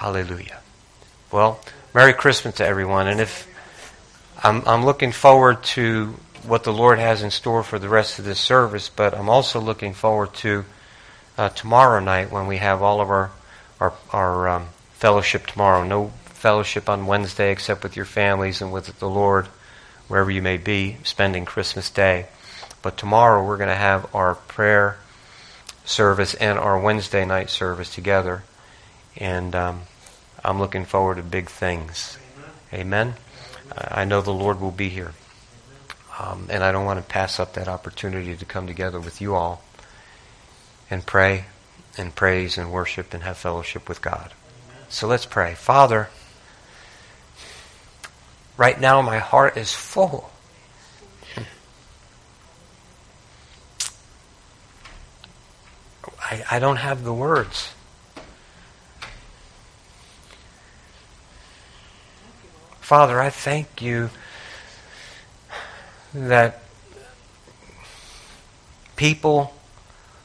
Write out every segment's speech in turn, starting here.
Hallelujah. Well, Merry Christmas to everyone. And if I'm, I'm looking forward to what the Lord has in store for the rest of this service, but I'm also looking forward to uh, tomorrow night when we have all of our our, our um, fellowship tomorrow. No fellowship on Wednesday except with your families and with the Lord, wherever you may be, spending Christmas Day. But tomorrow we're going to have our prayer service and our Wednesday night service together. And um, I'm looking forward to big things. Amen. I know the Lord will be here. Um, and I don't want to pass up that opportunity to come together with you all and pray and praise and worship and have fellowship with God. So let's pray. Father, right now my heart is full. I, I don't have the words. Father, I thank you that people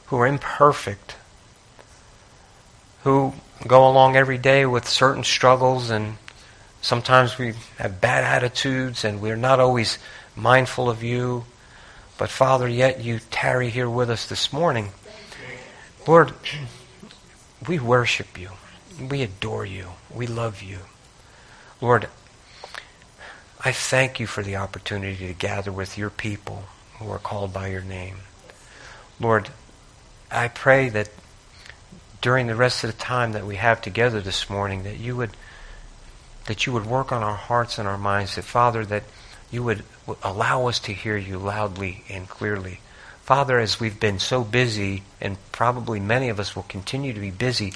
who are imperfect, who go along every day with certain struggles, and sometimes we have bad attitudes and we're not always mindful of you. But Father, yet you tarry here with us this morning. Lord, we worship you. We adore you. We love you. Lord, I thank you for the opportunity to gather with your people who are called by your name. Lord, I pray that during the rest of the time that we have together this morning that you would that you would work on our hearts and our minds that Father that you would allow us to hear you loudly and clearly. Father, as we've been so busy, and probably many of us will continue to be busy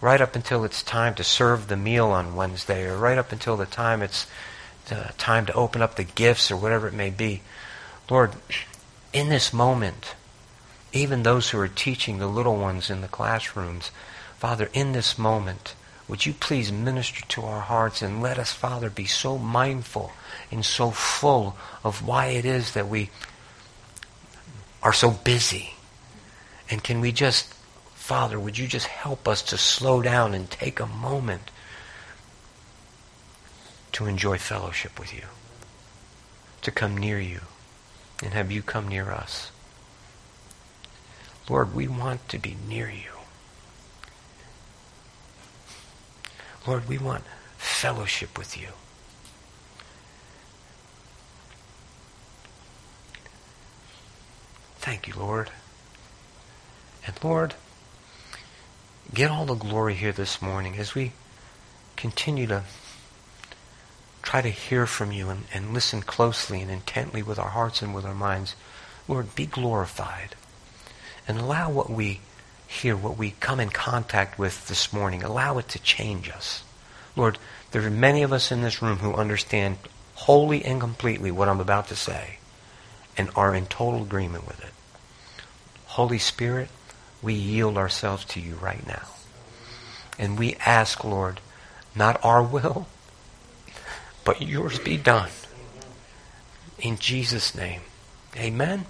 right up until it's time to serve the meal on Wednesday, or right up until the time it's time to open up the gifts or whatever it may be. Lord, in this moment, even those who are teaching the little ones in the classrooms, Father, in this moment, would you please minister to our hearts and let us, Father, be so mindful and so full of why it is that we are so busy. And can we just, Father, would you just help us to slow down and take a moment to enjoy fellowship with you, to come near you, and have you come near us. Lord, we want to be near you. Lord, we want fellowship with you. Thank you, Lord. And Lord, get all the glory here this morning as we continue to try to hear from you and, and listen closely and intently with our hearts and with our minds. Lord, be glorified. And allow what we hear, what we come in contact with this morning, allow it to change us. Lord, there are many of us in this room who understand wholly and completely what I'm about to say and are in total agreement with it. Holy Spirit, we yield ourselves to you right now. And we ask, Lord, not our will, but yours be done. In Jesus' name. Amen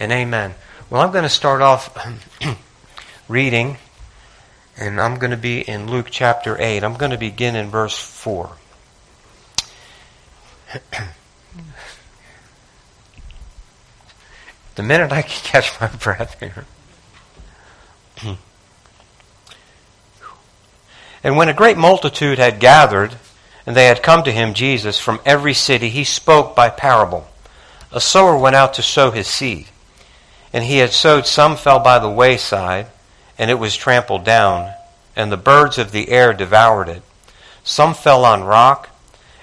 and amen. Well, I'm going to start off reading, and I'm going to be in Luke chapter 8. I'm going to begin in verse 4. the minute I can catch my breath here. and when a great multitude had gathered, and they had come to him, Jesus, from every city, he spoke by parable. A sower went out to sow his seed. And he had sowed some fell by the wayside, and it was trampled down, and the birds of the air devoured it. Some fell on rock.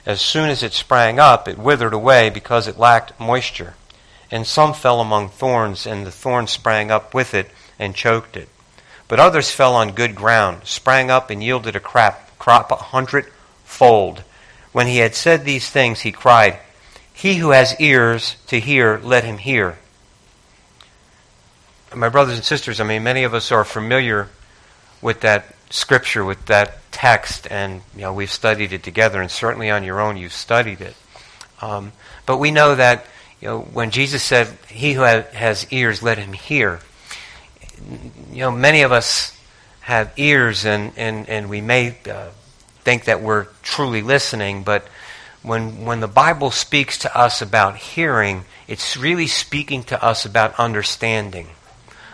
As soon as it sprang up, it withered away because it lacked moisture. And some fell among thorns, and the thorns sprang up with it and choked it. But others fell on good ground, sprang up, and yielded a crop, crop a hundred fold. When he had said these things, he cried, He who has ears to hear, let him hear. My brothers and sisters, I mean, many of us are familiar with that scripture, with that text, and you know we've studied it together, and certainly on your own you've studied it. Um, but we know that you know when Jesus said, "He who has ears, let him hear," you know many of us have ears and, and, and we may uh, think that we're truly listening, but when, when the Bible speaks to us about hearing, it's really speaking to us about understanding.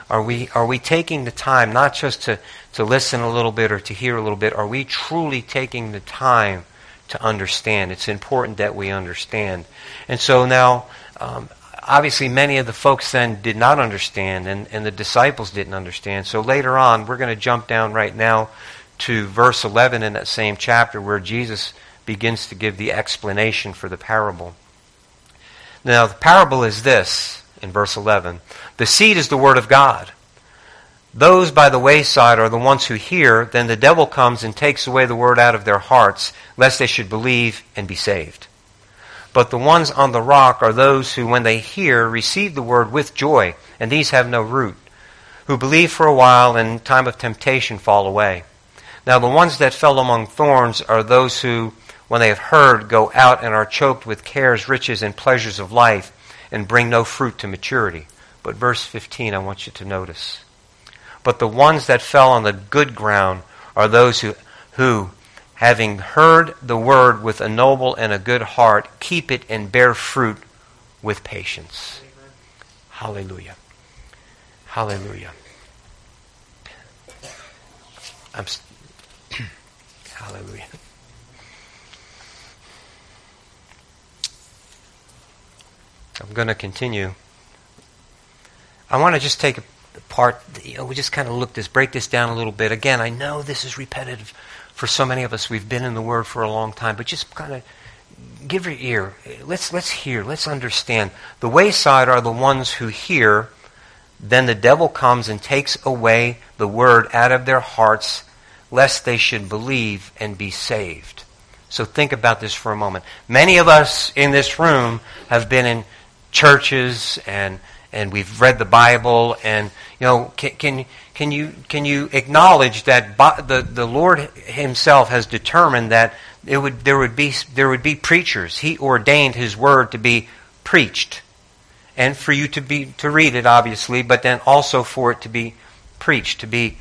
Are we, are we taking the time not just to, to listen a little bit or to hear a little bit? Are we truly taking the time to understand? It's important that we understand. And so now, um, obviously, many of the folks then did not understand, and, and the disciples didn't understand. So later on, we're going to jump down right now to verse 11 in that same chapter where Jesus begins to give the explanation for the parable. Now, the parable is this in verse 11 The seed is the word of God. Those by the wayside are the ones who hear, then the devil comes and takes away the word out of their hearts, lest they should believe and be saved. But the ones on the rock are those who, when they hear, receive the word with joy, and these have no root, who believe for a while and in time of temptation fall away. Now the ones that fell among thorns are those who, when they have heard, go out and are choked with cares, riches, and pleasures of life, and bring no fruit to maturity. But verse 15, I want you to notice. But the ones that fell on the good ground are those who, who, having heard the word with a noble and a good heart, keep it and bear fruit with patience. Hallelujah. Hallelujah. I'm, Hallelujah. I'm going to continue. I want to just take a part, you know, we just kind of look this, break this down a little bit. Again, I know this is repetitive for so many of us. We've been in the Word for a long time, but just kind of give your ear. Let's, let's hear. Let's understand. The wayside are the ones who hear. Then the devil comes and takes away the Word out of their hearts lest they should believe and be saved. So think about this for a moment. Many of us in this room have been in churches and and we've read the Bible and you know can can, can you can you acknowledge that the the Lord himself has determined that it would there would be there would be preachers. He ordained his word to be preached and for you to be to read it obviously, but then also for it to be preached, to be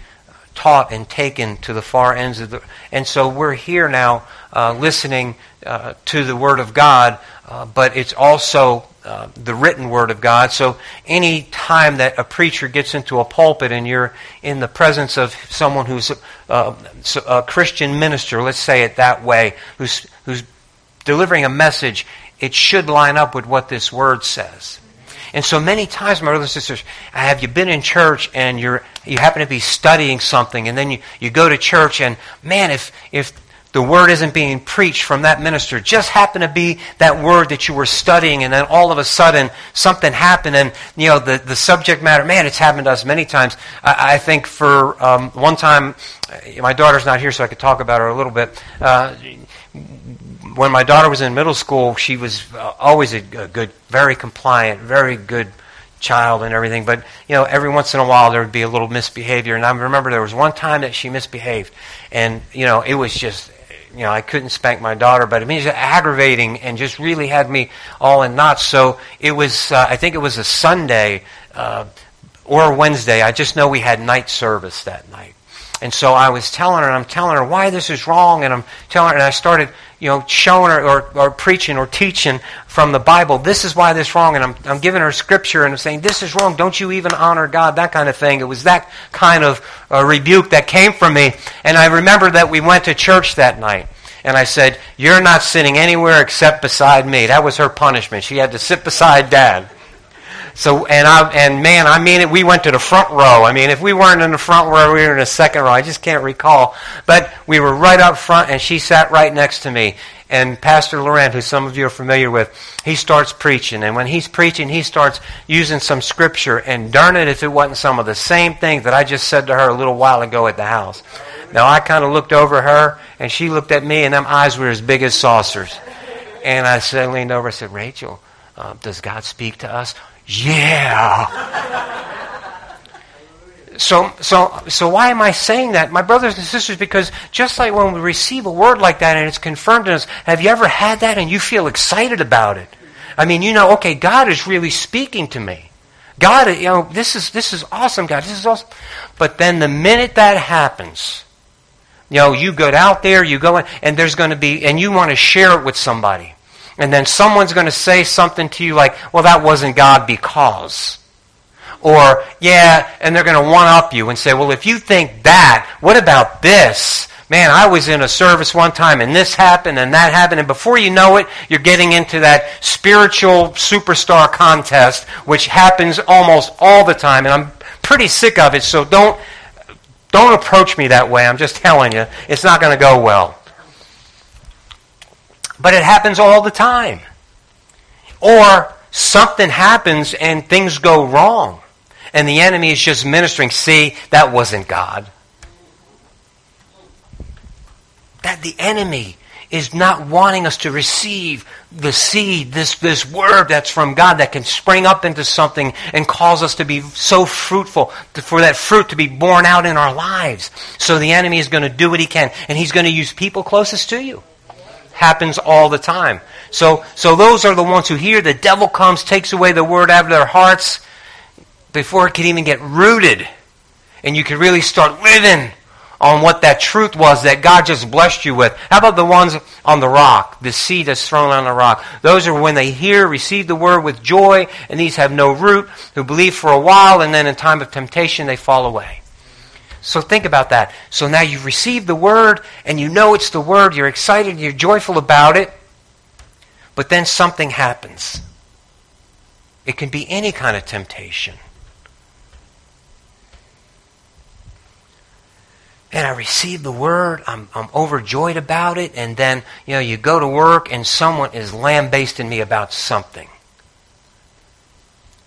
taught and taken to the far ends of the. And so we're here now uh, listening uh, to the Word of God, uh, but it's also uh, the written Word of God. So any time that a preacher gets into a pulpit and you're in the presence of someone who's a, uh, a Christian minister, let's say it that way, who's, who's delivering a message, it should line up with what this Word says. And so many times, my brothers and sisters, have you been in church and you're you happen to be studying something, and then you, you go to church, and man, if if the word isn't being preached from that minister, just happened to be that word that you were studying, and then all of a sudden something happened, and you know the, the subject matter. Man, it's happened to us many times. I, I think for um, one time, my daughter's not here, so I could talk about her a little bit. Uh, when my daughter was in middle school, she was uh, always a, a good, very compliant, very good child and everything. But, you know, every once in a while there would be a little misbehavior. And I remember there was one time that she misbehaved. And, you know, it was just, you know, I couldn't spank my daughter, but it was aggravating and just really had me all in knots. So it was, uh, I think it was a Sunday uh, or Wednesday. I just know we had night service that night. And so I was telling her, and I'm telling her why this is wrong, and I'm telling her, and I started, you know, showing her or, or preaching or teaching from the Bible, this is why this is wrong, and I'm, I'm giving her scripture and I'm saying, this is wrong, don't you even honor God, that kind of thing. It was that kind of uh, rebuke that came from me. And I remember that we went to church that night. And I said, You're not sitting anywhere except beside me. That was her punishment. She had to sit beside dad. So and I and man, I mean it. We went to the front row. I mean, if we weren't in the front row, we were in the second row. I just can't recall. But we were right up front, and she sat right next to me. And Pastor Laurent, who some of you are familiar with, he starts preaching. And when he's preaching, he starts using some scripture. And darn it, if it wasn't some of the same things that I just said to her a little while ago at the house. Now I kind of looked over her, and she looked at me, and them eyes were as big as saucers. And I said, leaned over, I said, Rachel, uh, does God speak to us? Yeah. So, so, so why am I saying that? My brothers and sisters, because just like when we receive a word like that and it's confirmed in us, have you ever had that and you feel excited about it? I mean, you know, okay, God is really speaking to me. God, you know, this is, this is awesome, God. This is awesome. But then the minute that happens, you know, you go out there, you go in, and there's going to be, and you want to share it with somebody. And then someone's going to say something to you like, well, that wasn't God because. Or, yeah, and they're going to one up you and say, well, if you think that, what about this? Man, I was in a service one time and this happened and that happened. And before you know it, you're getting into that spiritual superstar contest, which happens almost all the time. And I'm pretty sick of it, so don't, don't approach me that way. I'm just telling you, it's not going to go well. But it happens all the time. Or something happens and things go wrong. And the enemy is just ministering, see, that wasn't God. that the enemy is not wanting us to receive the seed, this, this word that's from God that can spring up into something and cause us to be so fruitful, to, for that fruit to be born out in our lives. So the enemy is going to do what he can, and he's going to use people closest to you. Happens all the time. So, so those are the ones who hear. The devil comes, takes away the word out of their hearts before it can even get rooted. And you can really start living on what that truth was that God just blessed you with. How about the ones on the rock, the seed that's thrown on the rock? Those are when they hear, receive the word with joy, and these have no root, who believe for a while, and then in time of temptation they fall away. So think about that. So now you've received the word, and you know it's the word, you're excited, you're joyful about it, but then something happens. It can be any kind of temptation. and I receive the word. I'm, I'm overjoyed about it. And then, you know, you go to work and someone is lambasting me about something.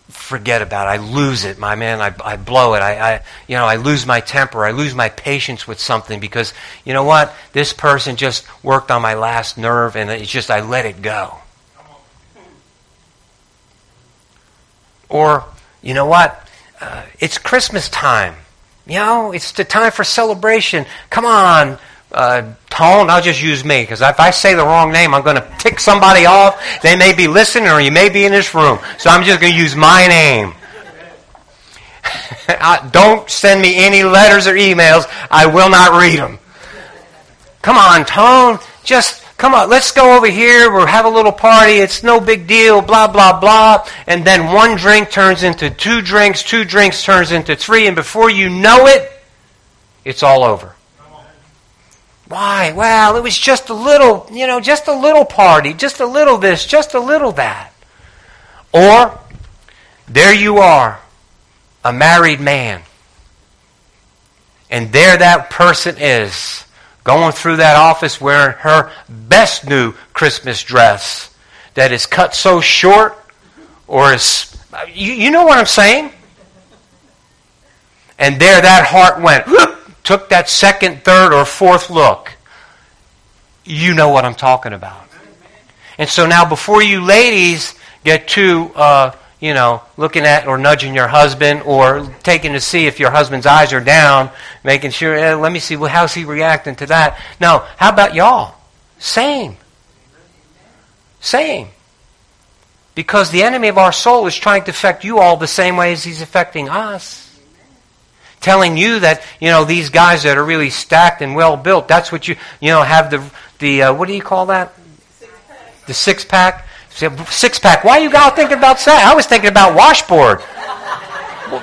Forget about it. I lose it, my man. I, I blow it. I, I, you know, I lose my temper. I lose my patience with something because, you know what? This person just worked on my last nerve and it's just, I let it go. Or, you know what? Uh, it's Christmas time. You know, it's the time for celebration. Come on, uh, Tone, I'll just use me because if I say the wrong name, I'm going to tick somebody off. They may be listening or you may be in this room. So I'm just going to use my name. Don't send me any letters or emails. I will not read them. Come on, Tone. Just come on, let's go over here. We'll have a little party. It's no big deal, blah, blah, blah. And then one drink turns into two drinks, two drinks turns into three, and before you know it, it's all over. Why? Well, it was just a little, you know, just a little party, just a little this, just a little that. Or, there you are, a married man. And there that person is going through that office wearing her best new Christmas dress that is cut so short or is. You, you know what I'm saying? And there that heart went, took that second, third, or fourth look. You know what I'm talking about. And so now, before you ladies get too. Uh, you know, looking at or nudging your husband or taking to see if your husband's eyes are down, making sure, eh, let me see, well, how's he reacting to that? No, how about y'all? Same. Same. Because the enemy of our soul is trying to affect you all the same way as he's affecting us. Telling you that, you know, these guys that are really stacked and well built, that's what you, you know, have the, the uh, what do you call that? The six pack Six pack. Why you guys thinking about that? I was thinking about washboard.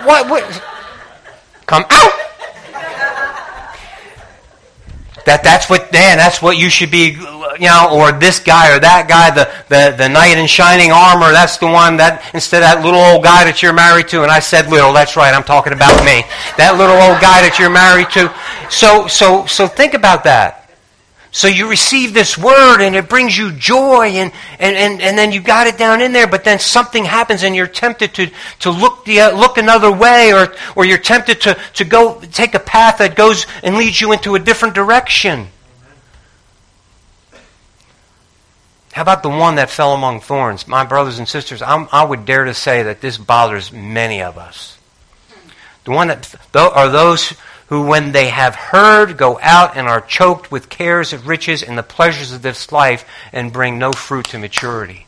What? what? Come out. That that's what Dan. That's what you should be. You know, or this guy or that guy, the, the, the knight in shining armor. That's the one that instead of that little old guy that you're married to. And I said little. That's right. I'm talking about me. That little old guy that you're married to. So so so think about that. So you receive this word and it brings you joy and, and, and, and then you got it down in there, but then something happens and you're tempted to, to look, the, uh, look another way or, or you're tempted to, to go take a path that goes and leads you into a different direction. How about the one that fell among thorns? My brothers and sisters, I'm, i would dare to say that this bothers many of us. The one that are those who, when they have heard, go out and are choked with cares of riches and the pleasures of this life and bring no fruit to maturity.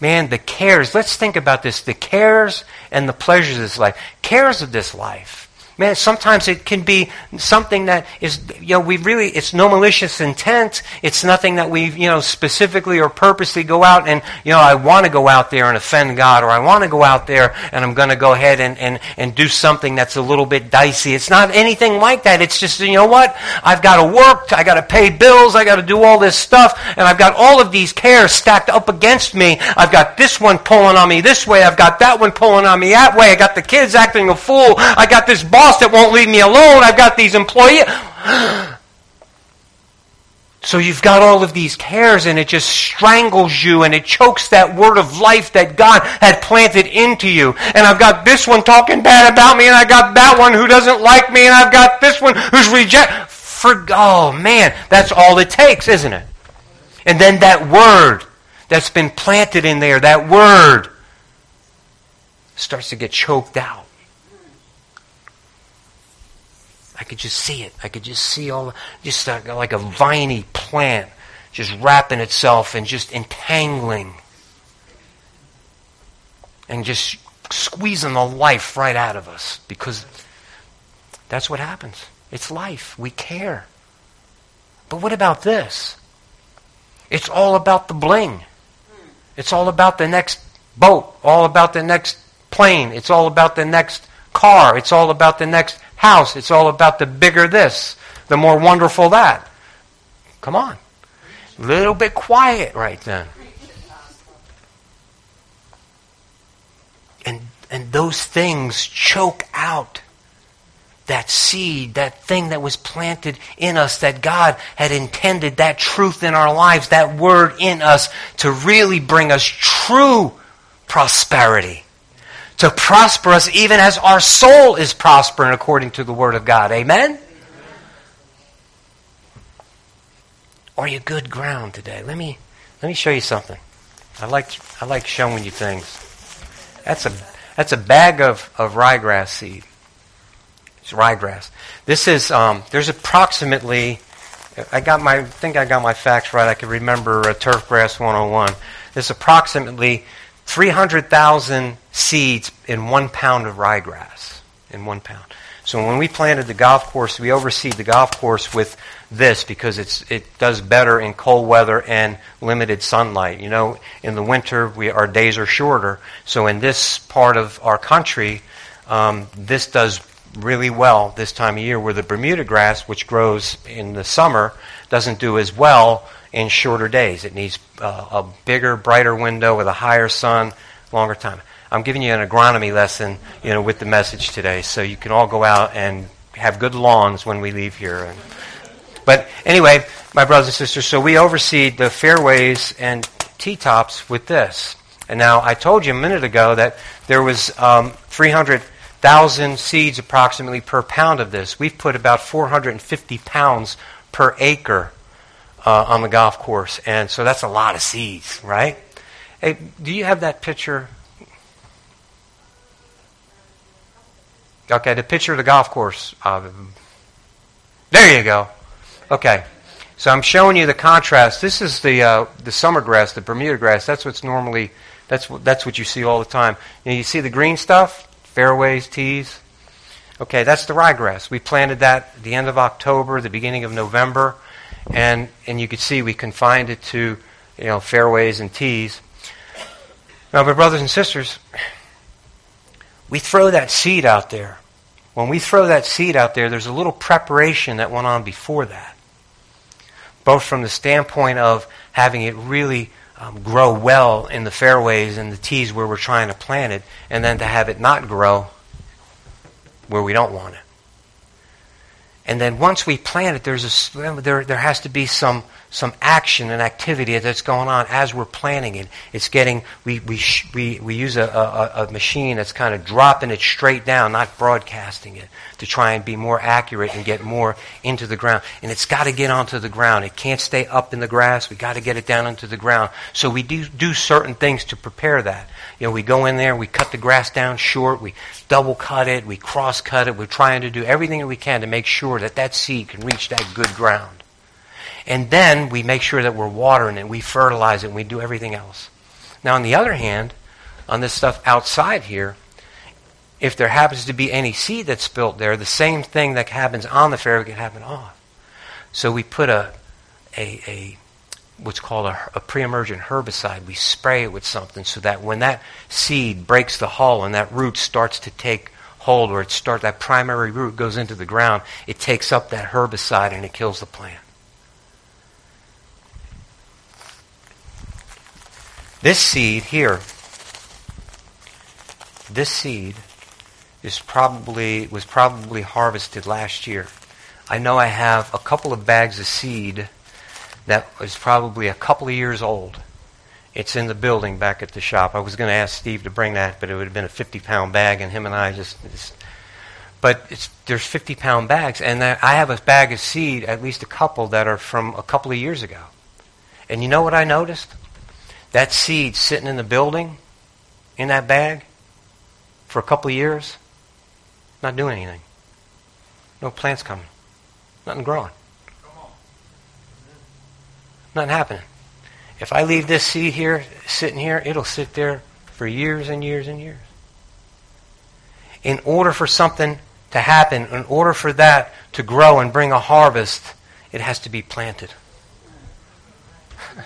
man, the cares, let's think about this the cares and the pleasures of this life. Cares of this life Man, sometimes it can be something that is, you know, we really, it's no malicious intent. It's nothing that we, you know, specifically or purposely go out and, you know, I want to go out there and offend God or I want to go out there and I'm going to go ahead and, and, and do something that's a little bit dicey. It's not anything like that. It's just, you know what? I've got to work. I got to pay bills. I got to do all this stuff. And I've got all of these cares stacked up against me. I've got this one pulling on me this way. I've got that one pulling on me that way. I got the kids acting a fool. I got this boss that won't leave me alone. I've got these employees. So you've got all of these cares and it just strangles you and it chokes that word of life that God had planted into you. And I've got this one talking bad about me and I've got that one who doesn't like me and I've got this one who's reject. For, oh man, that's all it takes, isn't it? And then that word that's been planted in there, that word starts to get choked out. I could just see it. I could just see all, just uh, like a viney plant just wrapping itself and just entangling and just squeezing the life right out of us because that's what happens. It's life. We care. But what about this? It's all about the bling. It's all about the next boat, all about the next plane. It's all about the next car. It's all about the next house. It's all about the bigger this, the more wonderful that. Come on. A little bit quiet right then. And, and those things choke out that seed, that thing that was planted in us, that God had intended, that truth in our lives, that word in us to really bring us true prosperity to prosper us even as our soul is prospering according to the Word of God. Amen? Are you good ground today? Let me, let me show you something. I like, I like showing you things. That's a, that's a bag of, of ryegrass seed. It's ryegrass. This is, um, there's approximately, I got my, I think I got my facts right. I can remember uh, turf grass 101. There's approximately 300,000 seeds in one pound of ryegrass. In one pound. So when we planted the golf course, we overseed the golf course with this because it's, it does better in cold weather and limited sunlight. You know, in the winter, we, our days are shorter. So in this part of our country, um, this does really well this time of year where the Bermuda grass, which grows in the summer, doesn't do as well in shorter days. It needs uh, a bigger, brighter window with a higher sun, longer time. I'm giving you an agronomy lesson, you know, with the message today, so you can all go out and have good lawns when we leave here. And, but anyway, my brothers and sisters, so we overseed the fairways and tee tops with this. And now I told you a minute ago that there was um, 300,000 seeds approximately per pound of this. We've put about 450 pounds per acre uh, on the golf course. And so that's a lot of seeds, right? Hey, do you have that picture? Okay, the picture of the golf course. Uh, there you go. Okay. So I'm showing you the contrast. This is the uh, the summer grass, the Bermuda grass. That's what's normally that's what that's what you see all the time. You, know, you see the green stuff, fairways, tees. Okay, that's the ryegrass. We planted that at the end of October, the beginning of November and and you could see we confined it to you know fairways and tees. Now, but brothers and sisters, we throw that seed out there. When we throw that seed out there, there's a little preparation that went on before that, both from the standpoint of having it really um, grow well in the fairways and the tees where we're trying to plant it, and then to have it not grow where we don't want it. And then once we plant it, there's a, there, there has to be some, some action and activity that's going on as we're planting it. It's getting, we, we, sh- we, we use a, a, a machine that's kind of dropping it straight down, not broadcasting it, to try and be more accurate and get more into the ground. And it's got to get onto the ground. It can't stay up in the grass. We've got to get it down into the ground. So we do, do certain things to prepare that. You know, we go in there, we cut the grass down short, we double cut it, we cross cut it. We're trying to do everything that we can to make sure that that seed can reach that good ground. And then we make sure that we're watering it, we fertilize it, and we do everything else. Now, on the other hand, on this stuff outside here, if there happens to be any seed that's spilt there, the same thing that happens on the fairway can happen off. So we put a, a, a what's called a, a pre-emergent herbicide. We spray it with something so that when that seed breaks the hull and that root starts to take hold, or it start that primary root goes into the ground, it takes up that herbicide and it kills the plant. This seed here, this seed is probably was probably harvested last year. I know I have a couple of bags of seed that was probably a couple of years old. It's in the building back at the shop. I was going to ask Steve to bring that, but it would have been a 50 pound bag, and him and I just. just but there's 50 pound bags, and I have a bag of seed, at least a couple, that are from a couple of years ago. And you know what I noticed? That seed sitting in the building, in that bag, for a couple of years, not doing anything. No plants coming. Nothing growing. Nothing happening. If I leave this seed here, sitting here, it'll sit there for years and years and years. In order for something to happen, in order for that to grow and bring a harvest, it has to be planted.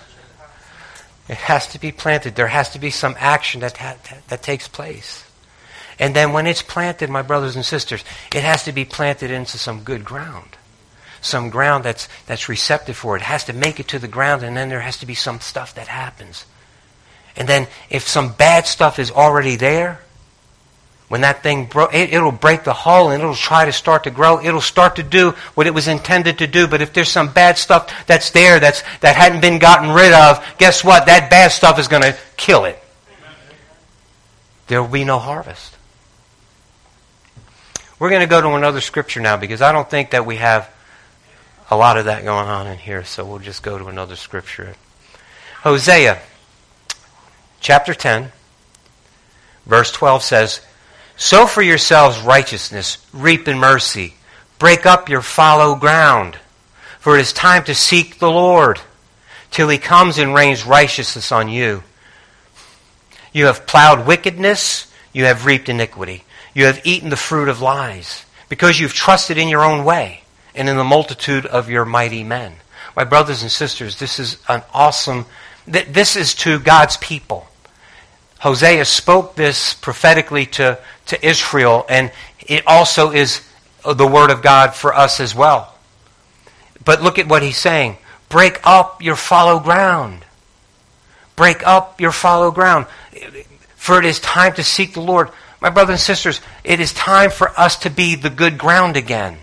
it has to be planted. There has to be some action that, that, that takes place. And then when it's planted, my brothers and sisters, it has to be planted into some good ground some ground that's, that's receptive for it. It has to make it to the ground, and then there has to be some stuff that happens. And then if some bad stuff is already there, when that thing bro- it, it'll break the hull and it'll try to start to grow. It'll start to do what it was intended to do. But if there's some bad stuff that's there that's that hadn't been gotten rid of, guess what? That bad stuff is going to kill it. There will be no harvest. We're going to go to another scripture now because I don't think that we have a lot of that going on in here, so we'll just go to another scripture. Hosea chapter 10, verse 12 says, Sow for yourselves righteousness, reap in mercy, break up your fallow ground, for it is time to seek the Lord till he comes and rains righteousness on you. You have plowed wickedness, you have reaped iniquity. You have eaten the fruit of lies, because you've trusted in your own way and in the multitude of your mighty men. My brothers and sisters, this is an awesome, this is to God's people. Hosea spoke this prophetically to, to Israel, and it also is the word of God for us as well. But look at what he's saying. Break up your fallow ground. Break up your fallow ground. For it is time to seek the Lord. My brothers and sisters, it is time for us to be the good ground again.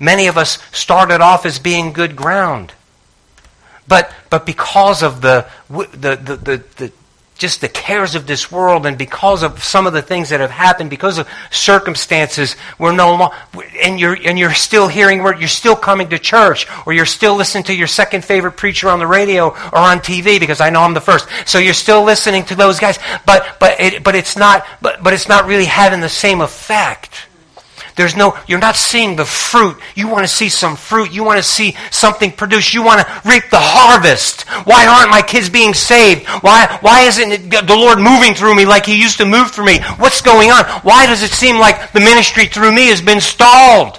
Many of us started off as being good ground. But, but because of the, the, the, the, the just the cares of this world and because of some of the things that have happened, because of circumstances, we're no longer, and you're, and you're still hearing word, you're still coming to church, or you're still listening to your second favorite preacher on the radio or on TV, because I know I'm the first. So you're still listening to those guys, but, but, it, but it's not, but, but it's not really having the same effect. There's no, you're not seeing the fruit. You want to see some fruit. You want to see something produced. You want to reap the harvest. Why aren't my kids being saved? Why, why isn't the Lord moving through me like He used to move through me? What's going on? Why does it seem like the ministry through me has been stalled?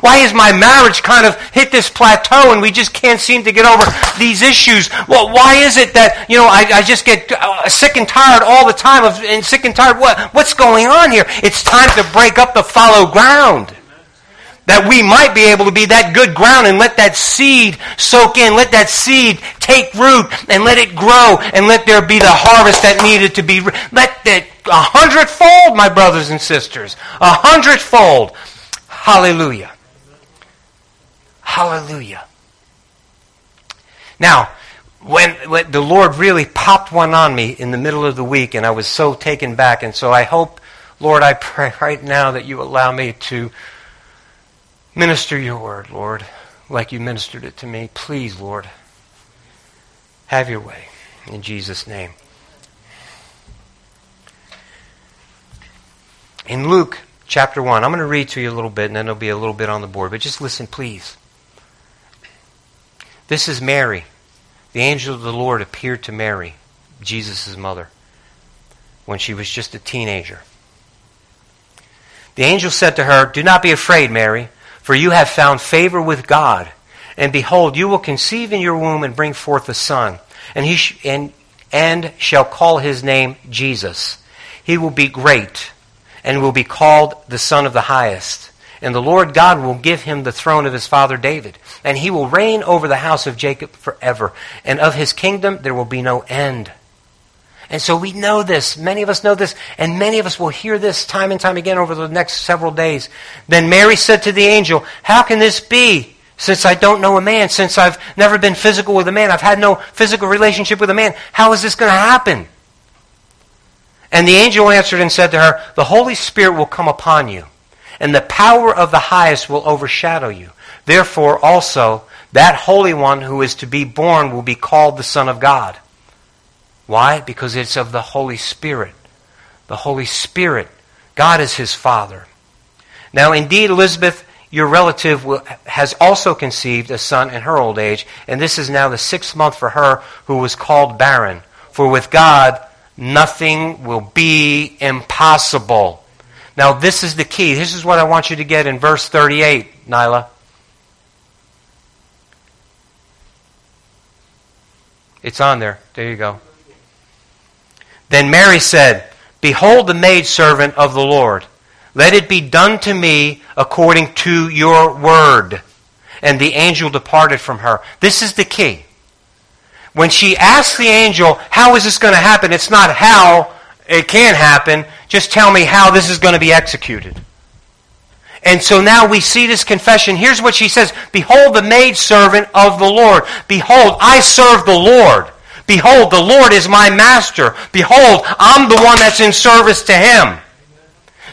Why has my marriage kind of hit this plateau and we just can't seem to get over these issues? Well, why is it that, you know, I, I just get uh, sick and tired all the time of, and sick and tired? What, what's going on here? It's time to break up the fallow ground. That we might be able to be that good ground and let that seed soak in, let that seed take root and let it grow and let there be the harvest that needed to be, let that a hundredfold, my brothers and sisters, a hundredfold. Hallelujah. Hallelujah. Now, when, when, the Lord really popped one on me in the middle of the week, and I was so taken back, and so I hope, Lord, I pray right now that you allow me to minister your word, Lord, like you ministered it to me. Please, Lord, have your way. In Jesus' name. In Luke chapter 1, I'm going to read to you a little bit, and then there'll be a little bit on the board, but just listen, please. This is Mary. The angel of the Lord appeared to Mary Jesus' mother, when she was just a teenager. The angel said to her, Do not be afraid, Mary, for you have found favor with God. And behold, you will conceive in your womb and bring forth a son, and he sh- and, and shall call his name Jesus. He will be great, and will be called the Son of the Highest. And the Lord God will give him the throne of his father David, and he will reign over the house of Jacob forever, and of his kingdom there will be no end. And so we know this. Many of us know this, and many of us will hear this time and time again over the next several days. Then Mary said to the angel, How can this be? Since I don't know a man, since I've never been physical with a man, I've had no physical relationship with a man, how is this going to happen? And the angel answered and said to her, The Holy Spirit will come upon you, and the power of the highest will overshadow you. Therefore also, that Holy One who is to be born will be called the Son of God. Why? Because it's of the Holy Spirit. The Holy Spirit. God is his Father. Now, indeed, Elizabeth, your relative, will, has also conceived a son in her old age, and this is now the sixth month for her who was called barren. For with God, nothing will be impossible. Now, this is the key. This is what I want you to get in verse 38, Nyla. It's on there. There you go. Then Mary said, Behold the maidservant of the Lord. Let it be done to me according to your word. And the angel departed from her. This is the key. When she asked the angel, How is this going to happen? It's not how it can happen. Just tell me how this is going to be executed. And so now we see this confession. Here's what she says Behold the maidservant of the Lord. Behold, I serve the Lord. Behold, the Lord is my master. Behold, I'm the one that's in service to him.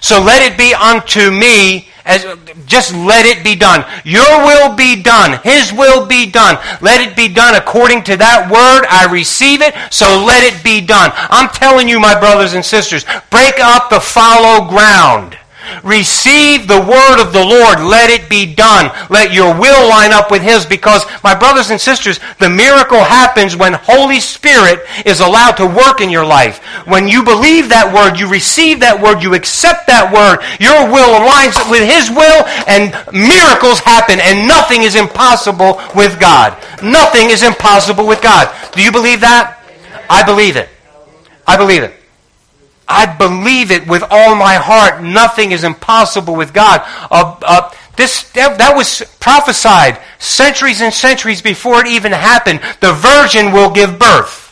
So let it be unto me as just let it be done. Your will be done. His will be done. Let it be done according to that word. I receive it, so let it be done. I'm telling you, my brothers and sisters, break up the fallow ground. Receive the word of the Lord. Let it be done. Let your will line up with His because, my brothers and sisters, the miracle happens when Holy Spirit is allowed to work in your life. When you believe that word, you receive that word, you accept that word, your will aligns with His will and miracles happen and nothing is impossible with God. Nothing is impossible with God. Do you believe that? I believe it. I believe it. I believe it with all my heart. Nothing is impossible with God. Uh, uh, this that, that was prophesied centuries and centuries before it even happened. The virgin will give birth.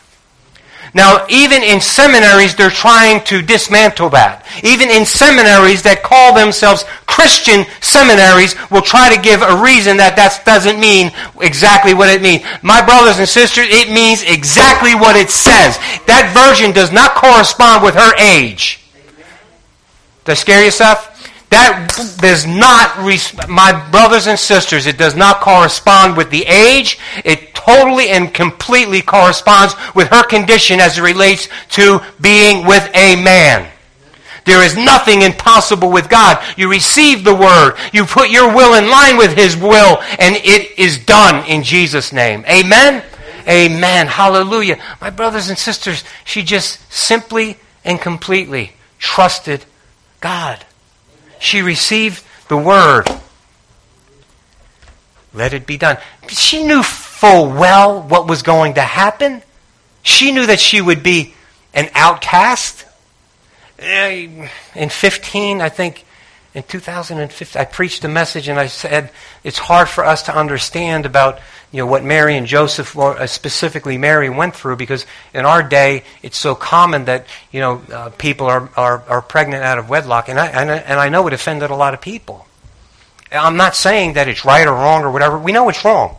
Now, even in seminaries, they're trying to dismantle that. Even in seminaries that call themselves Christian seminaries will try to give a reason that that doesn't mean exactly what it means. My brothers and sisters, it means exactly what it says. That version does not correspond with her age. Does that scare you, Seth? That does not, my brothers and sisters, it does not correspond with the age. It totally and completely corresponds with her condition as it relates to being with a man. There is nothing impossible with God. You receive the word. You put your will in line with his will, and it is done in Jesus' name. Amen? Amen. Hallelujah. My brothers and sisters, she just simply and completely trusted God. She received the word. Let it be done. She knew full well what was going to happen. She knew that she would be an outcast. Eh, in 15, I think, in 2015, I preached a message and I said it's hard for us to understand about you know what Mary and Joseph, or uh, specifically Mary, went through because in our day it's so common that you know uh, people are, are, are pregnant out of wedlock, and I, and I and I know it offended a lot of people. I'm not saying that it's right or wrong or whatever. We know it's wrong.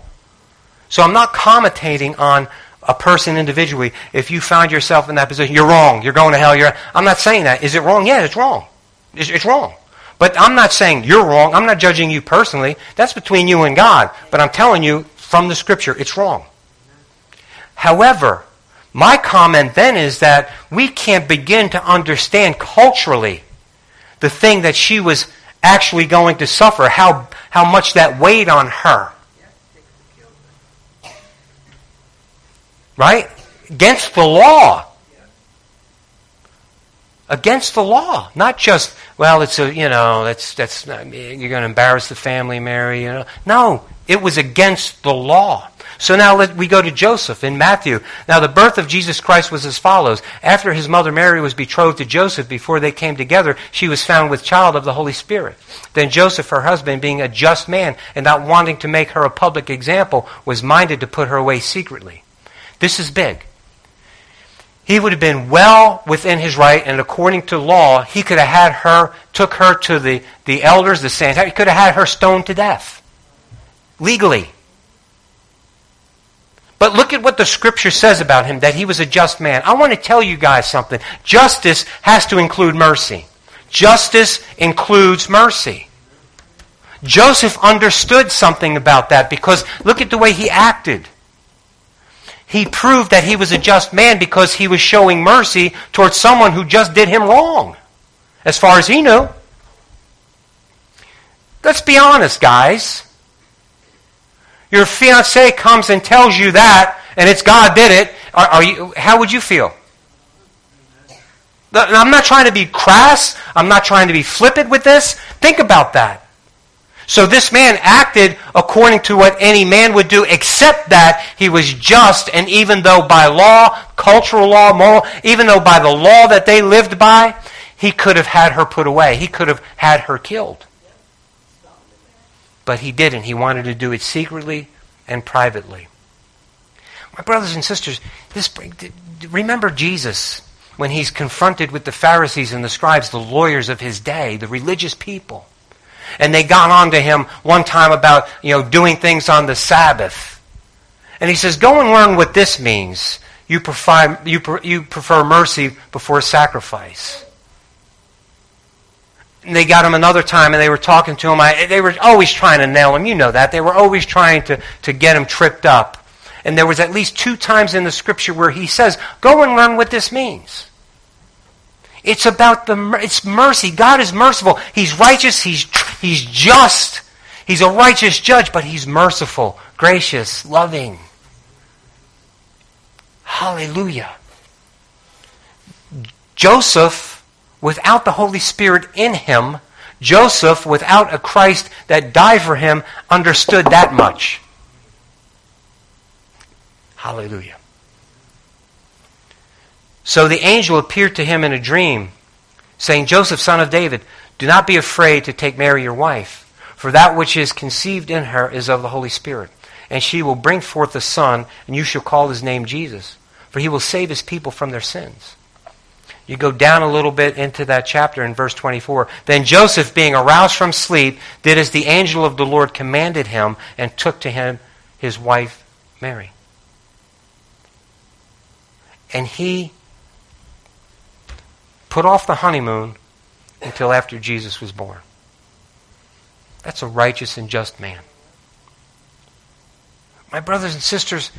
So I'm not commentating on a person individually. If you find yourself in that position, you're wrong. You're going to hell. You're. I'm not saying that. Is it wrong? Yeah, it's wrong. It's, it's wrong. But I'm not saying you're wrong. I'm not judging you personally. That's between you and God. But I'm telling you from the scripture, it's wrong. However, my comment then is that we can't begin to understand culturally the thing that she was actually going to suffer, how, how much that weighed on her. Right? Against the law. Against the law. Not just, well, it's a, you know, that's, that's, you're going to embarrass the family, Mary, you know. No, it was against the law. So now let, we go to Joseph in Matthew. Now the birth of Jesus Christ was as follows. After his mother Mary was betrothed to Joseph, before they came together, she was found with child of the Holy Spirit. Then Joseph, her husband, being a just man and not wanting to make her a public example, was minded to put her away secretly. This is big. He would have been well within his right, and according to law, he could have had her, took her to the, the elders, the saints. He could have had her stoned to death. Legally. But look at what the scripture says about him, that he was a just man. I want to tell you guys something. Justice has to include mercy. Justice includes mercy. Joseph understood something about that because look at the way he acted. He proved that he was a just man because he was showing mercy towards someone who just did him wrong, as far as he knew. Let's be honest, guys. Your fiance comes and tells you that, and it's God did it. Are, are you, how would you feel? I'm not trying to be crass. I'm not trying to be flippant with this. Think about that. So this man acted according to what any man would do, except that he was just, and even though by law, cultural law, moral, even though by the law that they lived by, he could have had her put away. He could have had her killed. But he didn't. He wanted to do it secretly and privately. My brothers and sisters, this, remember Jesus when he's confronted with the Pharisees and the scribes, the lawyers of his day, the religious people. And they got on to him one time about, you know, doing things on the Sabbath. And he says, go and learn what this means. You prefer, you, you prefer mercy before sacrifice. And they got him another time and they were talking to him. I, they were always trying to nail him. You know that. They were always trying to, to get him tripped up. And there was at least two times in the scripture where he says, go and learn what this means. It's about the it's mercy. God is merciful. He's righteous. He's, he's just. He's a righteous judge, but he's merciful, gracious, loving. Hallelujah. Joseph without the Holy Spirit in him, Joseph, without a Christ that died for him, understood that much. Hallelujah. So the angel appeared to him in a dream, saying, Joseph, son of David, do not be afraid to take Mary your wife, for that which is conceived in her is of the Holy Spirit. And she will bring forth a son, and you shall call his name Jesus, for he will save his people from their sins. You go down a little bit into that chapter in verse 24. Then Joseph, being aroused from sleep, did as the angel of the Lord commanded him and took to him his wife Mary. And he put off the honeymoon until after Jesus was born. That's a righteous and just man. My brothers and sisters,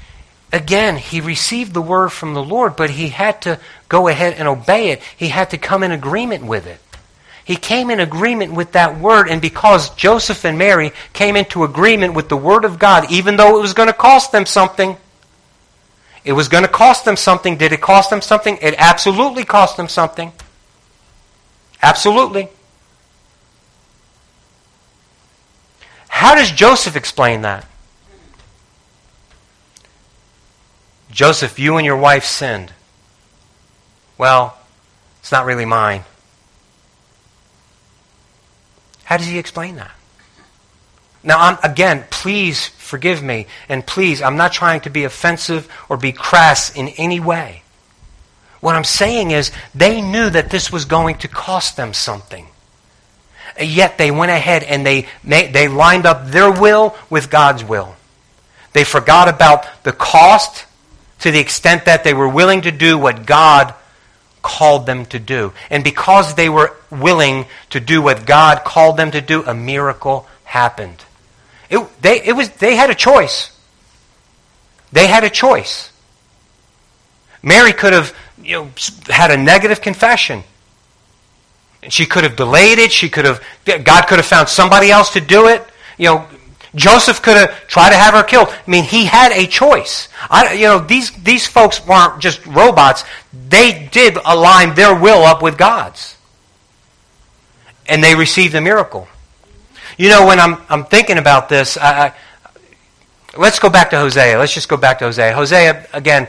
again, he received the word from the Lord, but he had to go ahead and obey it. He had to come in agreement with it. He came in agreement with that word, and because Joseph and Mary came into agreement with the word of God, even though it was going to cost them something, it was going to cost them something. Did it cost them something? It absolutely cost them something. Absolutely. How does Joseph explain that? Joseph, you and your wife sinned. Well, it's not really mine. How does he explain that? Now, I'm, again, please forgive me, and please, I'm not trying to be offensive or be crass in any way. What I'm saying is, they knew that this was going to cost them something. Yet they went ahead and they, they lined up their will with God's will. They forgot about the cost to the extent that they were willing to do what God called them to do. And because they were willing to do what God called them to do, a miracle happened. It, they, it was, they had a choice. They had a choice. Mary could have you know, had a negative confession. And she could have delayed it. She could have, God could have found somebody else to do it. You know, Joseph could have tried to have her killed. I mean, he had a choice. I, you know, these, these folks weren't just robots. They did align their will up with God's. And they received a miracle. You know, when I'm, I'm thinking about this, I, I, let's go back to Hosea. Let's just go back to Hosea. Hosea, again,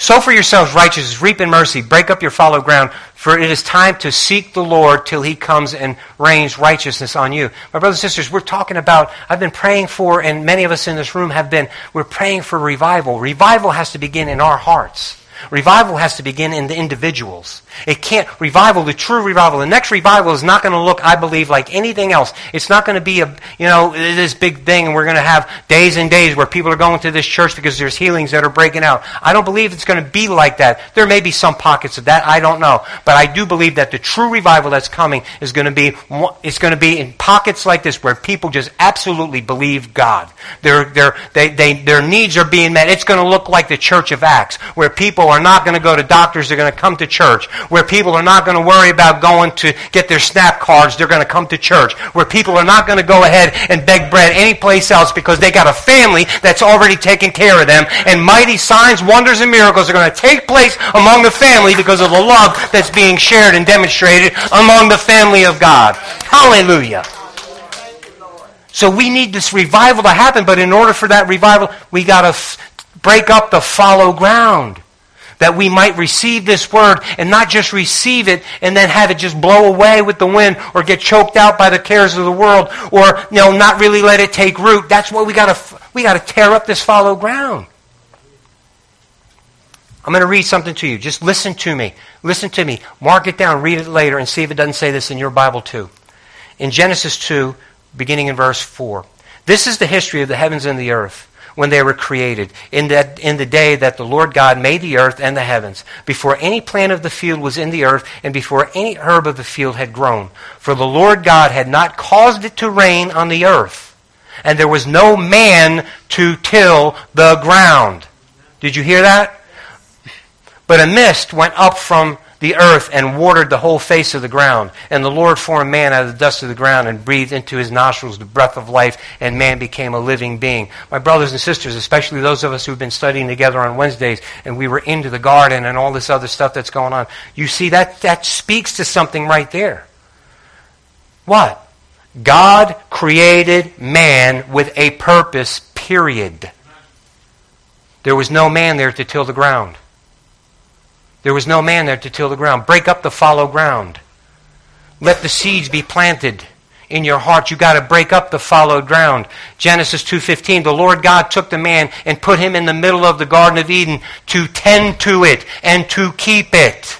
Sow for yourselves righteousness, reap in mercy, break up your fallow ground, for it is time to seek the Lord till he comes and rains righteousness on you. My brothers and sisters, we're talking about, I've been praying for, and many of us in this room have been, we're praying for revival. Revival has to begin in our hearts. Revival has to begin in the individuals. It can't, revival, the true revival, the next revival is not going to look, I believe, like anything else. It's not going to be a, you know, this big thing and we're going to have days and days where people are going to this church because there's healings that are breaking out. I don't believe it's going to be like that. There may be some pockets of that. I don't know. But I do believe that the true revival that's coming is going to be, it's going to be in pockets like this where people just absolutely believe God. Their, their, they, they, their needs are being met. It's going to look like the church of Acts where people are not going to go to doctors, they're going to come to church. Where people are not going to worry about going to get their SNAP cards, they're going to come to church. Where people are not going to go ahead and beg bread anyplace else because they got a family that's already taking care of them. And mighty signs, wonders, and miracles are going to take place among the family because of the love that's being shared and demonstrated among the family of God. Hallelujah. So we need this revival to happen, but in order for that revival, we got to f- break up the fallow ground that we might receive this word and not just receive it and then have it just blow away with the wind or get choked out by the cares of the world or you know not really let it take root. That's what we got to we got to tear up this fallow ground. I'm going to read something to you. Just listen to me. Listen to me. Mark it down, read it later and see if it doesn't say this in your Bible too. In Genesis 2, beginning in verse 4. This is the history of the heavens and the earth when they were created, in, that, in the day that the Lord God made the earth and the heavens, before any plant of the field was in the earth, and before any herb of the field had grown. For the Lord God had not caused it to rain on the earth, and there was no man to till the ground. Did you hear that? But a mist went up from the earth and watered the whole face of the ground. And the Lord formed man out of the dust of the ground and breathed into his nostrils the breath of life, and man became a living being. My brothers and sisters, especially those of us who've been studying together on Wednesdays, and we were into the garden and all this other stuff that's going on, you see that that speaks to something right there. What? God created man with a purpose, period. There was no man there to till the ground. There was no man there to till the ground. Break up the fallow ground. Let the seeds be planted in your heart. You got to break up the fallow ground. Genesis 2:15 The Lord God took the man and put him in the middle of the garden of Eden to tend to it and to keep it.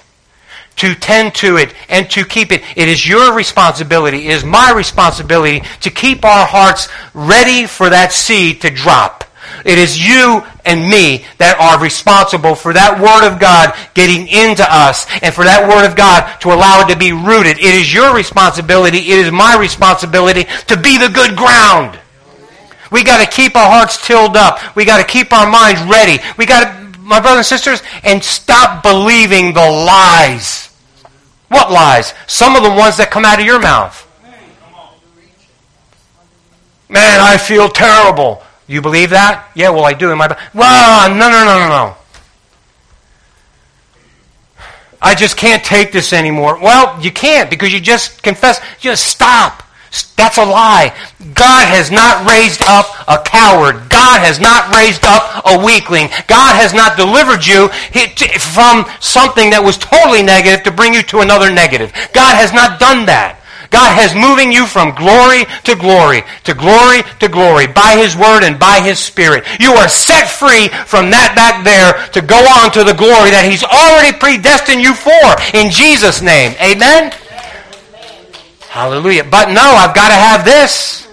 To tend to it and to keep it. It is your responsibility, it is my responsibility to keep our hearts ready for that seed to drop. It is you and me that are responsible for that Word of God getting into us and for that Word of God to allow it to be rooted. It is your responsibility. It is my responsibility to be the good ground. We got to keep our hearts tilled up. We got to keep our minds ready. We got to, my brothers and sisters, and stop believing the lies. What lies? Some of the ones that come out of your mouth. Man, I feel terrible. You believe that? Yeah, well, I do in my. Well, no, no, no, no, no. I just can't take this anymore. Well, you can't because you just confess. Just stop. That's a lie. God has not raised up a coward. God has not raised up a weakling. God has not delivered you from something that was totally negative to bring you to another negative. God has not done that. God has moving you from glory to glory, to glory to glory, by His Word and by His Spirit. You are set free from that back there to go on to the glory that He's already predestined you for in Jesus' name. Amen? Hallelujah. But no, I've got to have this.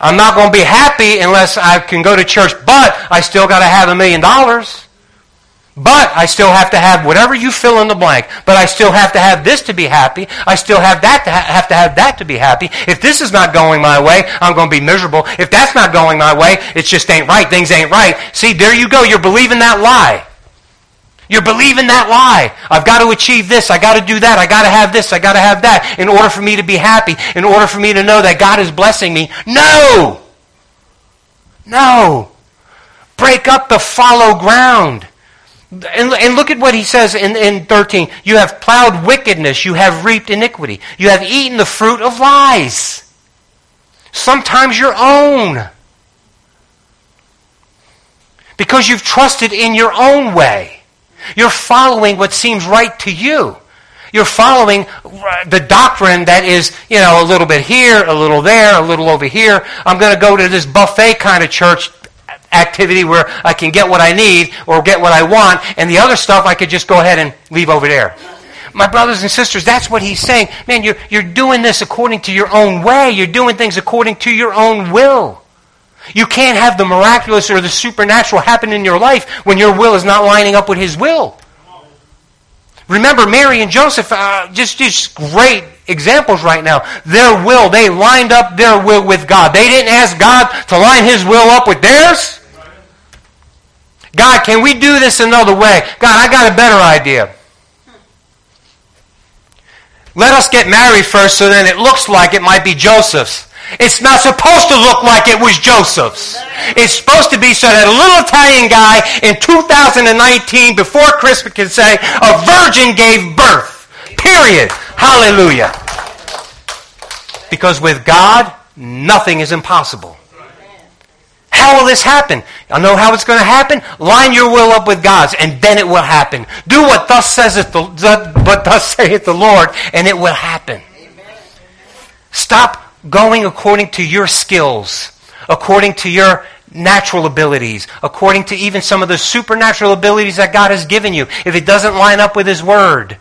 I'm not going to be happy unless I can go to church, but I still got to have a million dollars. But I still have to have whatever you fill in the blank. But I still have to have this to be happy. I still have that to ha- have to have that to be happy. If this is not going my way, I'm going to be miserable. If that's not going my way, it just ain't right. Things ain't right. See, there you go. You're believing that lie. You're believing that lie. I've got to achieve this. I got to do that. I got to have this. I got to have that in order for me to be happy, in order for me to know that God is blessing me. No! No. Break up the fallow ground. And, and, look at what he says in, in 13. You have plowed wickedness. You have reaped iniquity. You have eaten the fruit of lies. Sometimes your own. Because you've trusted in your own way. You're following what seems right to you. You're following uh, the doctrine that is, you know, a little bit here, a little there, a little over here. I'm going to go to this buffet kind of church activity where I can get what I need or get what I want, and the other stuff I could just go ahead and leave over there. My brothers and sisters, that's what he's saying. Man, you're, you're doing this according to your own way. You're doing things according to your own will. You can't have the miraculous or the supernatural happen in your life when your will is not lining up with his will. Remember, Mary and Joseph, uh, just, just great examples right now. Their will, they lined up their will with God. They didn't ask God to line his will up with theirs. God, can we do this another way? God, I got a better idea. Let us get married first so then it looks like it might be Joseph's. It's not supposed to look like it was Joseph's. It's supposed to be so that a little Italian guy in 2019 before Christmas can say, a virgin gave birth. Period. Hallelujah. Because with God, nothing is impossible. How will this happen? I know how it's going to happen. Line your will up with God's, and then it will happen. Do what thus says it the, what thus saith the Lord, and it will happen. Stop going according to your skills, according to your natural abilities, according to even some of the supernatural abilities that God has given you. If it doesn't line up with His Word,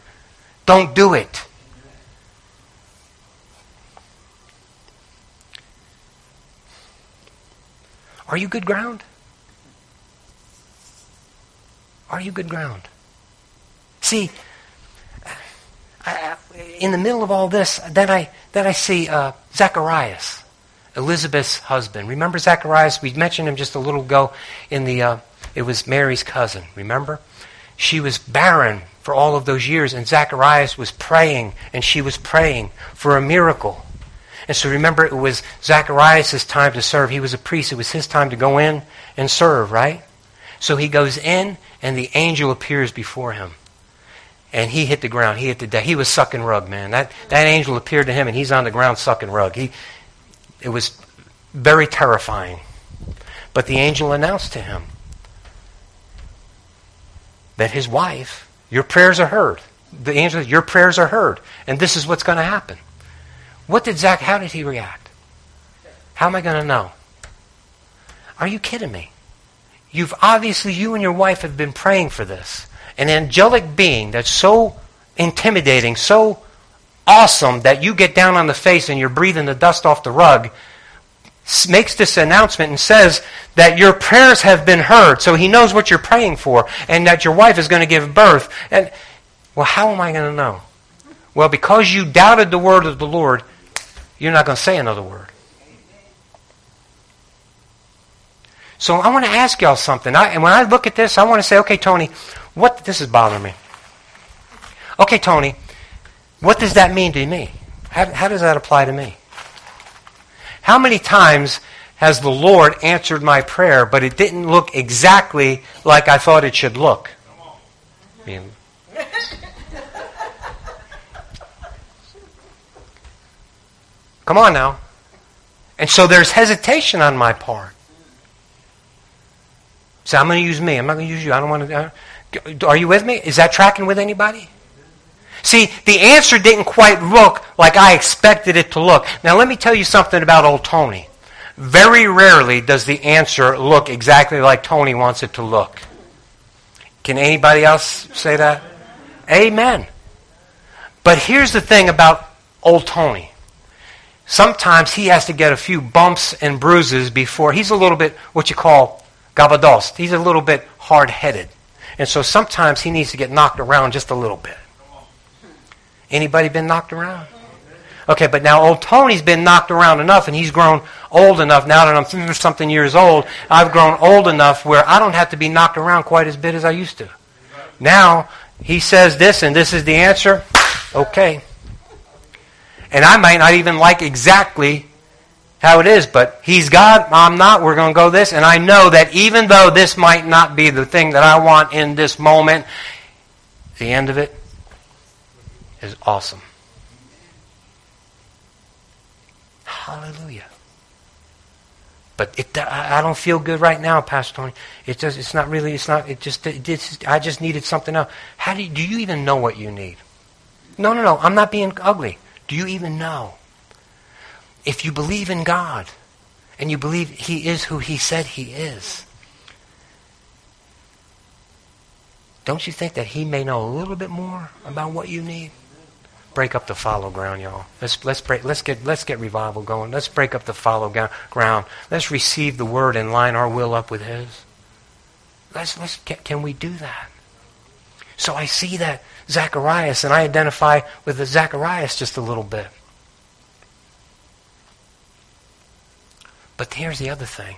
don't do it. Are you good ground? Are you good ground? See, in the middle of all this, then I, then I see uh, Zacharias, Elizabeth's husband. Remember Zacharias? We mentioned him just a little ago in the, uh, it was Mary's cousin, remember? She was barren for all of those years, and Zacharias was praying, and she was praying for a miracle. And so remember, it was Zacharias' time to serve. He was a priest. It was his time to go in and serve, right? So he goes in, and the angel appears before him and he hit the ground. He hit the deck. He was sucking rug, man. That that angel appeared to him, and he's on the ground sucking rug. He, it was very terrifying. But the angel announced to him that his wife, your prayers are heard. The angel, your prayers are heard, and this is what's going to happen. What did Zach? How did he react? How am I going to know? Are you kidding me? You've obviously, you and your wife have been praying for this an angelic being that's so intimidating, so awesome that you get down on the face and you're breathing the dust off the rug, makes this announcement and says that your prayers have been heard. So he knows what you're praying for and that your wife is going to give birth. And, well, how am I going to know? Well, because you doubted the word of the Lord, you're not going to say another word. So I want to ask y'all something. I, and when I look at this, I want to say, okay, Tony, what this is bothering me. Okay, Tony, what does that mean to me? How, how does that apply to me? How many times has the Lord answered my prayer, but it didn't look exactly like I thought it should look? Come on now. And so there's hesitation on my part. So I'm going to use me. I'm not going to use you. I don't want to. Are you with me? Is that tracking with anybody? See, the answer didn't quite look like I expected it to look. Now, let me tell you something about old Tony. Very rarely does the answer look exactly like Tony wants it to look. Can anybody else say that? Amen. But here's the thing about old Tony. Sometimes he has to get a few bumps and bruises before he's a little bit what you call gabados. He's a little bit hard headed. And so sometimes he needs to get knocked around just a little bit. Anybody been knocked around? Okay, but now old Tony's been knocked around enough and he's grown old enough now that I'm something years old. I've grown old enough where I don't have to be knocked around quite as bit as I used to. Now, he says this and this is the answer. Okay. And I might not even like exactly how it is, but He's God, I'm not, we're going to go this. And I know that even though this might not be the thing that I want in this moment, the end of it is awesome. Hallelujah. But it, I don't feel good right now, Pastor Tony. It just, it's not really, it's not, it just, it, it's, I just needed something else. How do you, do you even know what you need? No, no, no, I'm not being ugly. Do you even know? If you believe in God and you believe He is who He said He is, don't you think that He may know a little bit more about what you need? Break up the fallow ground, y'all. Let's let's break. Let's get let's get revival going. Let's break up the fallow ground. Let's receive the word and line our will up with His. Let's let's can, can we do that? So I see that Zacharias, and I identify with the Zacharias just a little bit. But here's the other thing.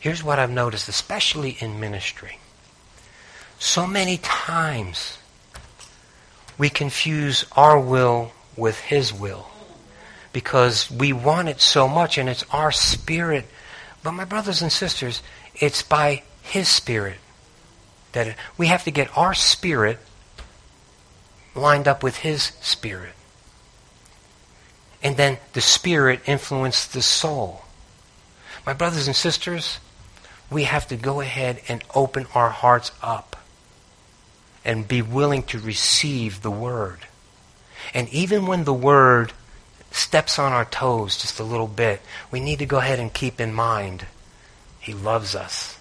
Here's what I've noticed, especially in ministry. So many times we confuse our will with His will because we want it so much and it's our spirit. But my brothers and sisters, it's by His Spirit that it, we have to get our spirit lined up with His Spirit. And then the Spirit influenced the soul. My brothers and sisters, we have to go ahead and open our hearts up and be willing to receive the Word. And even when the Word steps on our toes just a little bit, we need to go ahead and keep in mind He loves us.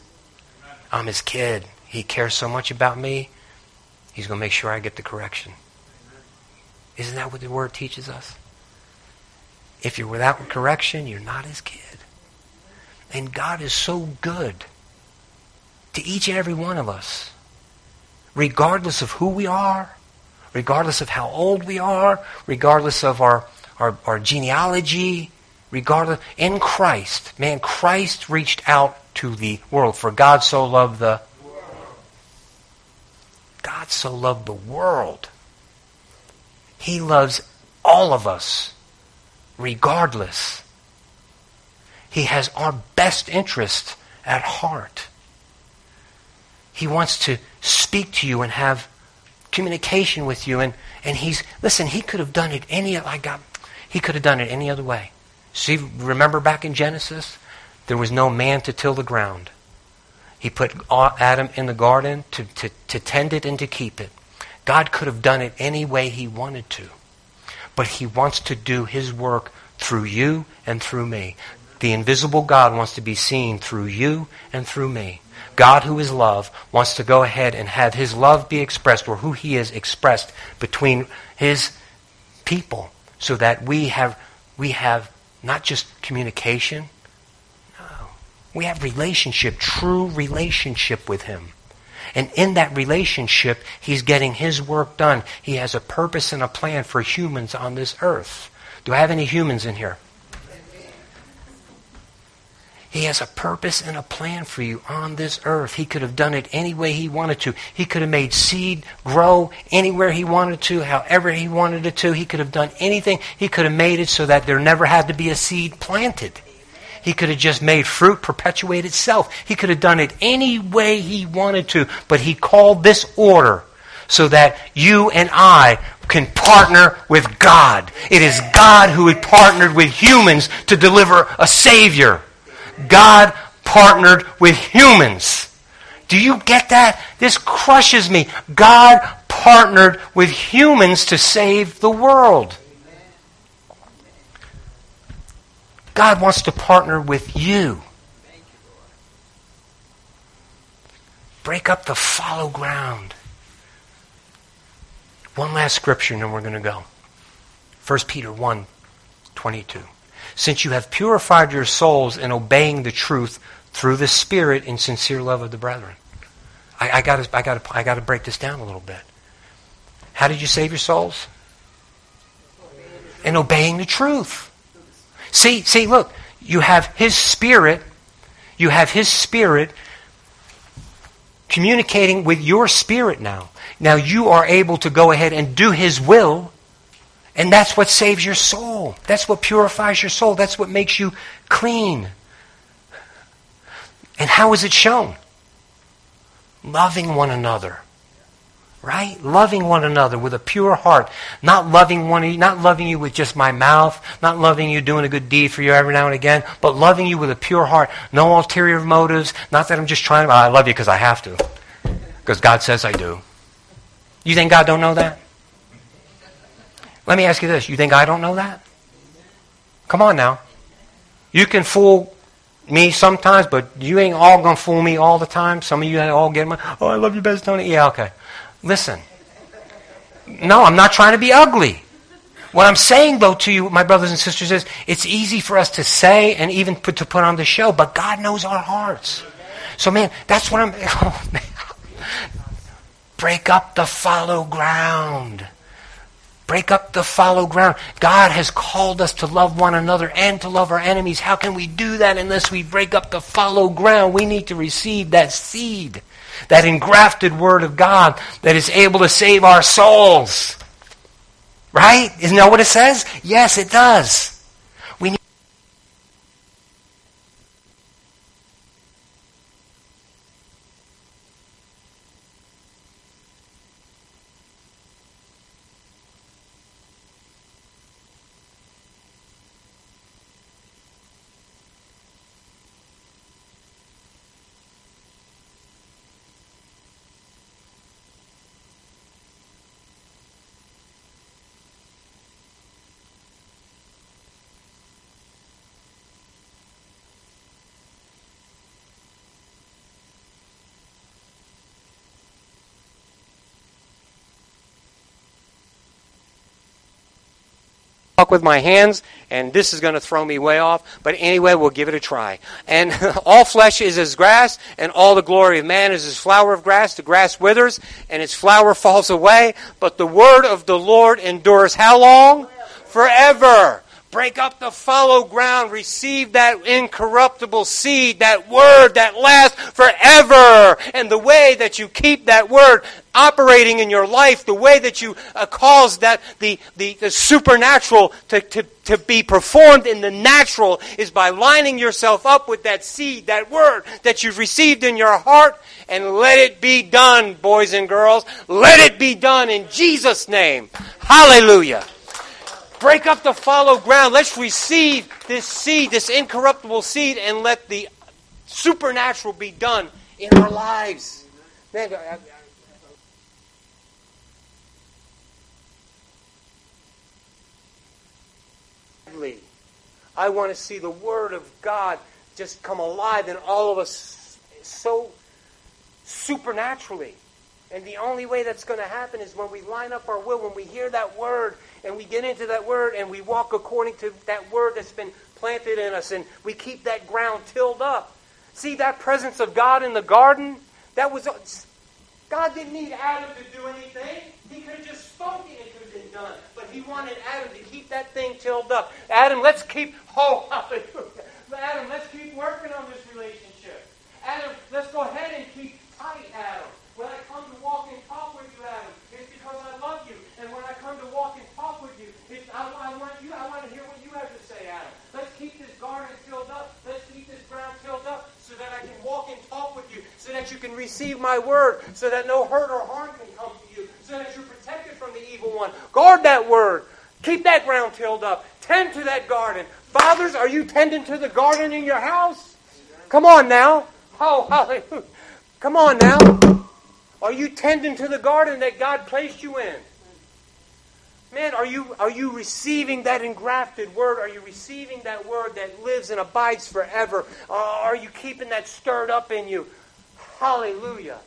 I'm His kid. He cares so much about me, He's going to make sure I get the correction. Isn't that what the Word teaches us? If you're without correction, you're not His kid. And God is so good to each and every one of us, regardless of who we are, regardless of how old we are, regardless of our, our, our genealogy, regardless, in Christ, man, Christ reached out to the world. For God so loved the God so loved the world. He loves all of us, regardless. He has our best interest at heart. He wants to speak to you and have communication with you. And, and he's, listen, he could have done it any, got, he could have done it any other way. See, remember back in Genesis? There was no man to till the ground. He put uh, Adam in the garden to, to, to tend it and to keep it. God could have done it any way he wanted to. But he wants to do his work through you and through me. The invisible God wants to be seen through you and through me. God, who is love, wants to go ahead and have his love be expressed, or who he is expressed between his people, so that we have, we have not just communication, no, we have relationship, true relationship with him. And in that relationship, he's getting his work done. He has a purpose and a plan for humans on this earth. Do I have any humans in here? He has a purpose and a plan for you on this earth. He could have done it any way he wanted to. He could have made seed grow anywhere he wanted to, however he wanted it to. He could have done anything. He could have made it so that there never had to be a seed planted. He could have just made fruit perpetuate itself. He could have done it any way he wanted to, but he called this order so that you and I can partner with God. It is God who had partnered with humans to deliver a Savior. God partnered with humans. Do you get that? This crushes me. God partnered with humans to save the world. God wants to partner with you. Break up the fallow ground. One last scripture and then we're going to go. 1 Peter 1 22 since you have purified your souls in obeying the truth through the Spirit in sincere love of the brethren. I, I got I got I got to break this down a little bit. How did you save your souls? In obeying the truth. See, see, look, you have His Spirit. You have His Spirit communicating with your spirit now. Now you are able to go ahead and do His will And that's what saves your soul. That's what purifies your soul. That's what makes you clean. And how is it shown? Loving one another. Right? Loving one another with a pure heart. Not loving one not loving you with just my mouth, not loving you doing a good deed for you every now and again, but loving you with a pure heart. No ulterior motives. Not that I'm just trying to I love you because I have to. Because God says I do. You think God don't know that? Let me ask you this. You think I don't know that? Come on now. You can fool me sometimes, but you ain't all to fool me all the time. Some of you all get my, oh, I love you best, Tony. Yeah, okay. Listen. No, I'm not trying to be ugly. What I'm saying, though, to you, my brothers and sisters, is it's easy for us to say and even put, to put on the show, but God knows our hearts. So, man, that's what I'm. Oh, Break up the fallow ground. Break up the fallow ground. God has called us to love one another and to love our enemies. How can we do that unless we break up the fallow ground? We need to receive that seed, that engrafted word of God that is able to save our souls. Right? Isn't that what it says? Yes, it does. With my hands, and this is going to throw me way off. But anyway, we'll give it a try. And all flesh is as grass, and all the glory of man is as flower of grass. The grass withers, and its flower falls away. But the word of the Lord endures how long? Forever. Break up the fallow ground. Receive that incorruptible seed, that word that lasts forever. And the way that you keep that word operating in your life, the way that you uh, cause that the, the, the supernatural to, to, to be performed in the natural is by lining yourself up with that seed, that word that you've received in your heart, and let it be done, boys and girls. Let it be done in Jesus' name. Hallelujah. Break up the fallow ground. Let's receive this seed, this incorruptible seed, and let the supernatural be done in our lives. Man, I want to see the Word of God just come alive in all of us so supernaturally. And the only way that's going to happen is when we line up our will, when we hear that Word and we get into that word and we walk according to that word that's been planted in us and we keep that ground tilled up. See that presence of God in the garden? That was God didn't need Adam to do anything. He could have just spoken and it could have been done. But he wanted Adam to keep that thing tilled up. Adam, let's keep oh. Adam, let's keep working on this relationship. Adam, let's go ahead and keep tight, Adam. When I come to walk and talk with you, Adam, it's because I love you. And when I come to walk and talk with you, it's, I, I want you, I want to hear what you have to say, Adam. Let's keep this garden filled up. Let's keep this ground filled up so that I can walk and talk with you, so that you can receive my word, so that no hurt or harm can come to you, so that you're protected from the evil one. Guard that word. Keep that ground tilled up. Tend to that garden. Fathers, are you tending to the garden in your house? Come on now. Oh, hallelujah. Come on now. Are you tending to the garden that God placed you in? Man, are you, are you receiving that engrafted word? Are you receiving that word that lives and abides forever? Are you keeping that stirred up in you? Hallelujah.